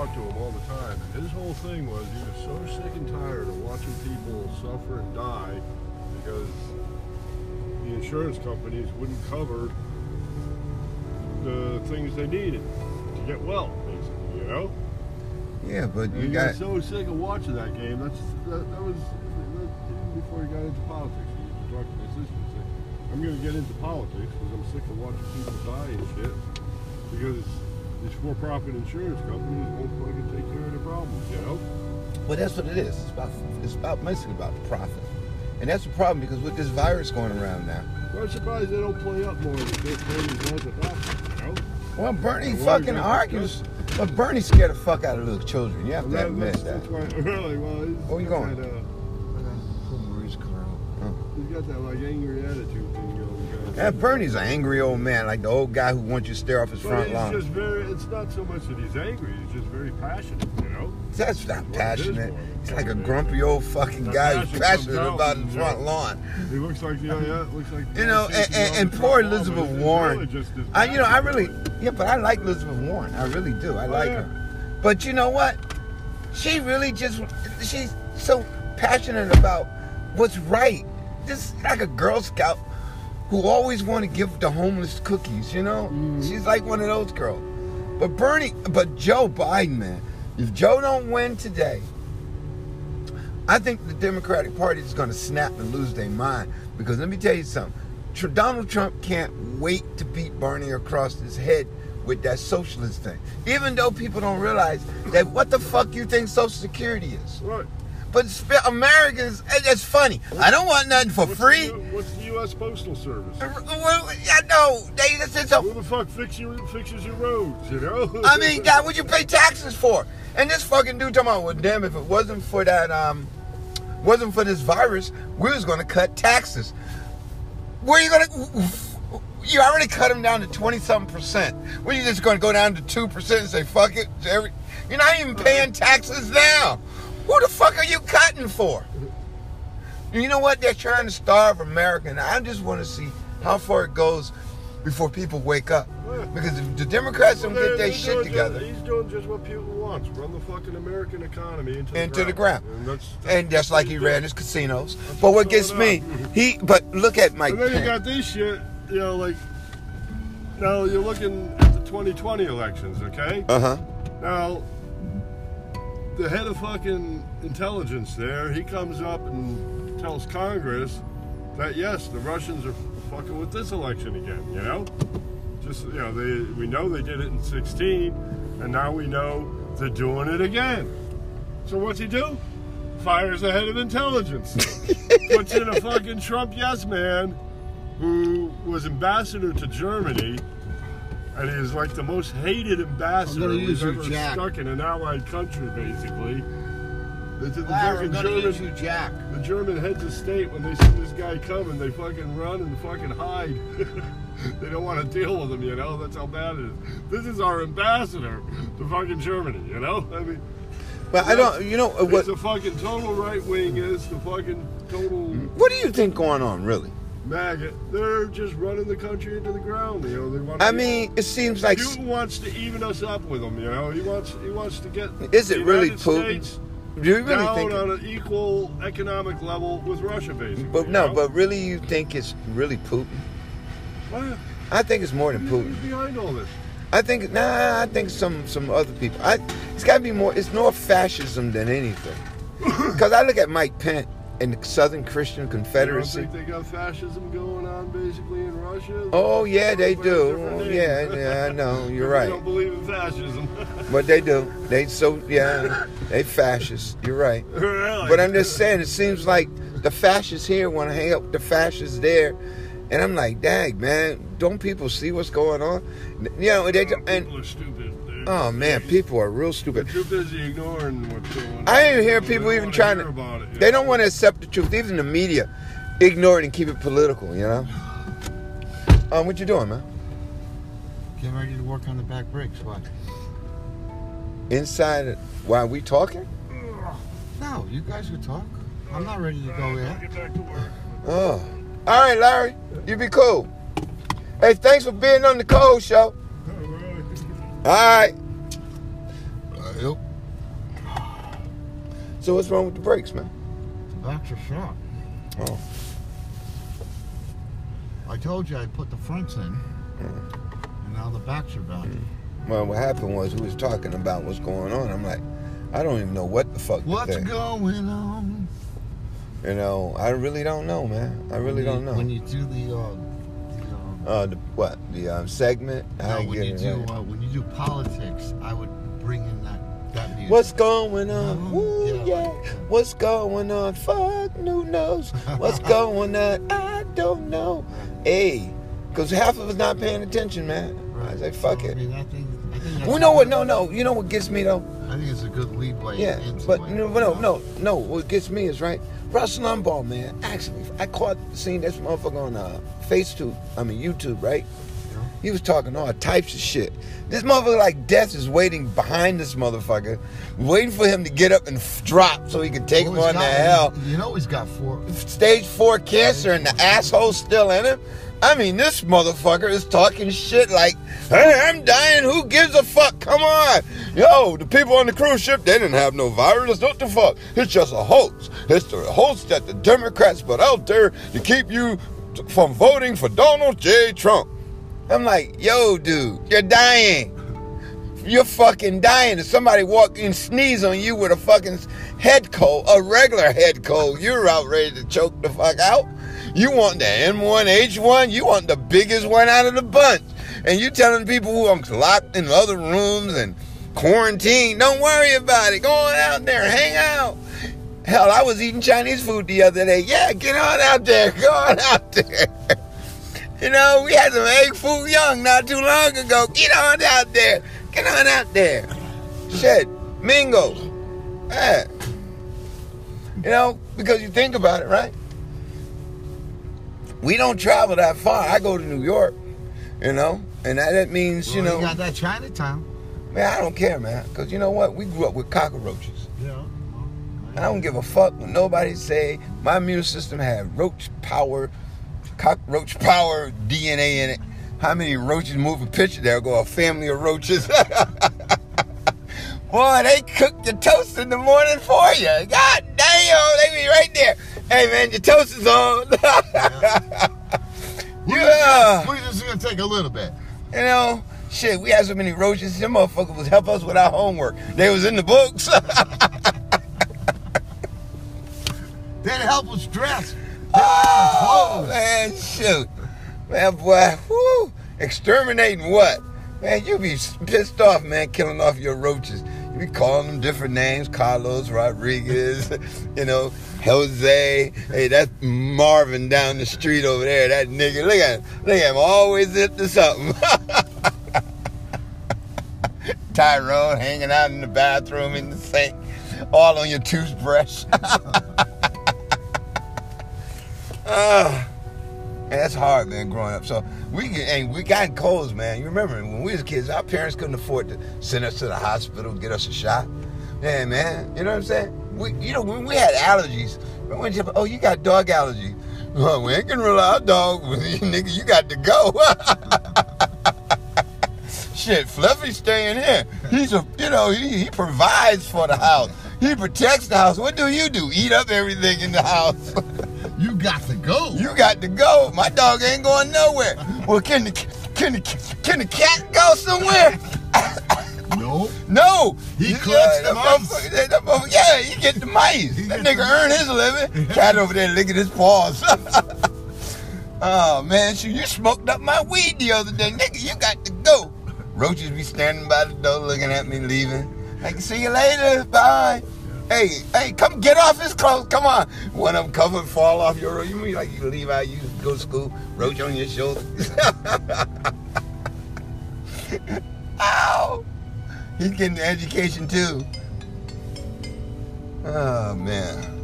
talk to him all the time, and his whole thing was he was so sick and tired of watching people suffer and die because the insurance companies wouldn't cover the things they needed to get well, basically, you know? Yeah, but And you he got so sick of watching that game. That's that, that was that, even before he got into politics. He used to talk to my sister and say, "I'm going to get into politics because I'm sick of watching people die and shit because these for-profit insurance companies won't fucking take care of the problems." You know? Well, that's what it is. It's about it's about basically about the profit, and that's the problem because with this virus going around now. Well, I'm surprised they don't play up more that Dick Cheney was at that you know? Well, Bernie Well, fucking yeah, argues, but Bernie scared the fuck out of little children. You have to That- admit that's, that. that's why, really, well, he's Where you got going? That, uh, Pull Marie's car out. he's got that like angry attitude Yeah, Bernie's an angry old man, like the old guy who wants you to stare off his But front he's lawn. just very. It's not so much that he's angry. He's just very passionate. You know. That's not What it is passionate. He's like a grumpy old fucking That guy who's passionate out about his front yeah. lawn. He looks like yeah, yeah. it Looks like You know, and, and, and poor front lawn, Elizabeth Warren. really I, you know, I really, yeah, but I like Elizabeth Warren. I really do. I Oh, like yeah. her. But you know what? She really just, she's so passionate about what's right. Just like a Girl Scout who always want to give the homeless cookies, you know? Mm-hmm. She's like one of those girls. But Bernie, but Joe Biden, man, if Joe don't win today, I think the Democratic Party is going to snap and lose their mind. Because let me tell you something. Donald Trump can't wait to beat Bernie across his head with that socialist thing. Even though people don't realize that what the fuck you think Social Security is. Right. But Americans, it- it's funny. I don't want nothing for free. The, what's the U.S. Postal Service? Well, I know. They, this is a Who the fuck fix your, fixes your roads? You know. I mean, God, what you pay taxes for? And this fucking dude talking about, well, damn, if it wasn't for that, um, wasn't for this virus, we was gonna cut taxes. Where are you gonna? You already cut them down to twenty something percent. Were you just gonna go down to two percent and say fuck it? Every, you're not even paying taxes now. Who the fuck are you cutting for? You know what? They're trying to starve America, and I just want to see how far it goes before people wake up. Because if the Democrats don't get their shit together, Just, he's doing just what Putin wants: run the fucking American economy into the into the ground. ground. And that's, And just like he he's ran doing. his casinos. That's But what gets me, he. But look at Mike. And then you got this shit, you know, like now you're looking at the 2020 elections, okay? Uh huh. Now, the head of fucking intelligence there, he comes up and tells Congress that yes, the Russians are fucking with this election again. You know, just you know, they we know they did it in 16, and now we know they're doing it again. So what's he do? Fires the head of intelligence. Puts in a fucking Trump yes man who was ambassador to Germany and he is like the most hated ambassador we've ever Jack. stuck in an allied country, basically. The, the, the Larry, fucking gonna you, German, Jack. the German heads of state, when they see this guy coming, they fucking run and fucking hide. they don't want to deal with him, you know? That's how bad it is. This is our ambassador to fucking Germany, you know? I mean, But I don't. You know uh, what? it's a fucking total right wing, is the fucking total What do you think going on, really? maggot. They're just running the country into the ground, you know? They want I mean, it seems like. Putin wants to even us up with them, you know. He wants he wants to get Is it the really United Putin? States Do you really down think? on an equal economic level with Russia, basically. But no, know? but really, you think it's really Putin? Well, I think it's more than Putin. who's Putin. behind all this? I think nah. I think some some other people. I it's got to be more. It's more fascism than anything. Because I look at Mike Pence and the Southern Christian You Confederacy. think they got fascism going on basically in Russia? Oh yeah, they do. different. Oh, yeah, yeah, I know. You're right. They don't believe in fascism. But they do. They so yeah. They fascists. You're right. really? But I'm just saying, it seems like the fascists here want to hang up with the fascists there, and I'm like, dang man, don't people see what's going on? You know, they Oh, and people are stupid. They're- oh man, people are real They're stupid. too busy ignoring what's going on. I didn't hear people don't even trying to. about it, you They don't want to accept the truth. Even the media ignore it and keep it political. You know. Um, what you doing, man? Getting ready to work on the back brakes. What? Inside, it- while we talking? No, you guys could talk. I'm not ready to go yet. Get back to work. Oh, all right, Larry, you be cool. Hey, thanks for being on the Cold Show. Oh, really? All right. Uh, yep. So what's wrong with the brakes, man? The backs are shot. Oh. I told you I put the fronts in, Mm. and now the backs are back. Well, what happened was we was talking about what's going on. I'm like, I don't even know what the fuck. What's going on? You know, I really don't know, man. I really When don't know. When you do the, uh, the uh, the, what the um, segment? I no, when you do uh, when you do politics, I would bring in that that music. What's going on? Mhm. Woo, Yeah, yeah. like. What's going on? Fuck, who knows? What's going on? I don't know. Hey, because half of us not paying attention, man. Right. I say, fuck So, I it. mean, I think, I think Well, know what? No, no. You know what gets me though? I think it's a good lead way. Yeah, but no, no, no, no. What gets me is right. Rush Limbaugh, man. Actually, I caught seeing this motherfucker on uh, FaceTube. I mean YouTube, right? Yeah. He was talking all types of shit. This motherfucker, like death, is waiting behind this motherfucker, waiting for him to get up and f- drop so he can take him on got- hell. You know he's got four. Stage four cancer and the asshole still in him. I mean, this motherfucker is talking shit like, hey, I'm dying. Who gives a fuck? Come on. Yo, the people on the cruise ship, they didn't have no virus. What the fuck? It's just a hoax. It's the hoax that the Democrats put out there to keep you from voting for Donald J. Trump. I'm like, yo, dude, you're dying. You're fucking dying. If somebody walk and sneeze on you with a fucking head cold, a regular head cold, you're out ready to choke the fuck out. You want the M1H1, You want the biggest one out of the bunch. And you telling people who I'm locked in other rooms and quarantined, don't worry about it. Go on out there, hang out. Hell, I was eating Chinese food the other day. Yeah, get on out there. Go on out there. You know, we had some egg foo young not too long ago. Get on out there. Get on out there. Shit. Mingo. Yeah. You know, because you think about it, right? We don't travel that far. I go to New York, you know, and that, that means, you know, you got that Chinatown. man, I don't care, man. Because you know what? We grew up with cockroaches. Yeah. I don't give a fuck when nobody say. My immune system had roach power, cockroach power DNA in it. How many roaches move a picture? There go a family of roaches. Boy, they cook your toast in the morning for you. God damn, they be right there. Hey man, your toast is on. yeah. We're just gonna take a little bit. You know, shit, we had so many roaches. Them motherfuckers was help us with our homework. They was in the books. They'd help us dress. Oh man, shoot, man, boy, whoo, exterminating what? Man, you be pissed off, man, killing off your roaches. You be calling them different names, Carlos Rodriguez, you know, Jose. Hey, that's Marvin down the street over there. That nigga, look at him, look at him, always into something. Tyrone hanging out in the bathroom in the sink, all on your toothbrush. Ah, man, that's hard, man, growing up. So we get, and we got colds, man. You remember when we was kids, our parents couldn't afford to send us to the hospital, get us a shot. Yeah, man, you know what I'm saying? We, you know, when we had allergies, we oh, you got dog allergy. Oh, we ain't gonna rely on dog, nigga. You got to go. Shit, Fluffy's staying here. He's a, you know, he, he provides for the house. He protects the house. What do you do? Eat up everything in the house. You got to go. You got to go. My dog ain't going nowhere. Well, can the can the can the cat go somewhere? no. No. He collects yeah, the mice. motherfucker- that- that motherfucker- Yeah, he get the mice. That nigga earn his living. Cat over there licking his paws. oh man, shoot, you smoked up my weed the other day, nigga. You got to go. Roaches be standing by the door looking at me leaving. I can see you later. Bye. Hey, hey, come get off his clothes. Come on. One of them cover and fall off your road. You mean like you leave out, you go to school, roach on your shoulder. Ow. He's getting the education too. Oh man.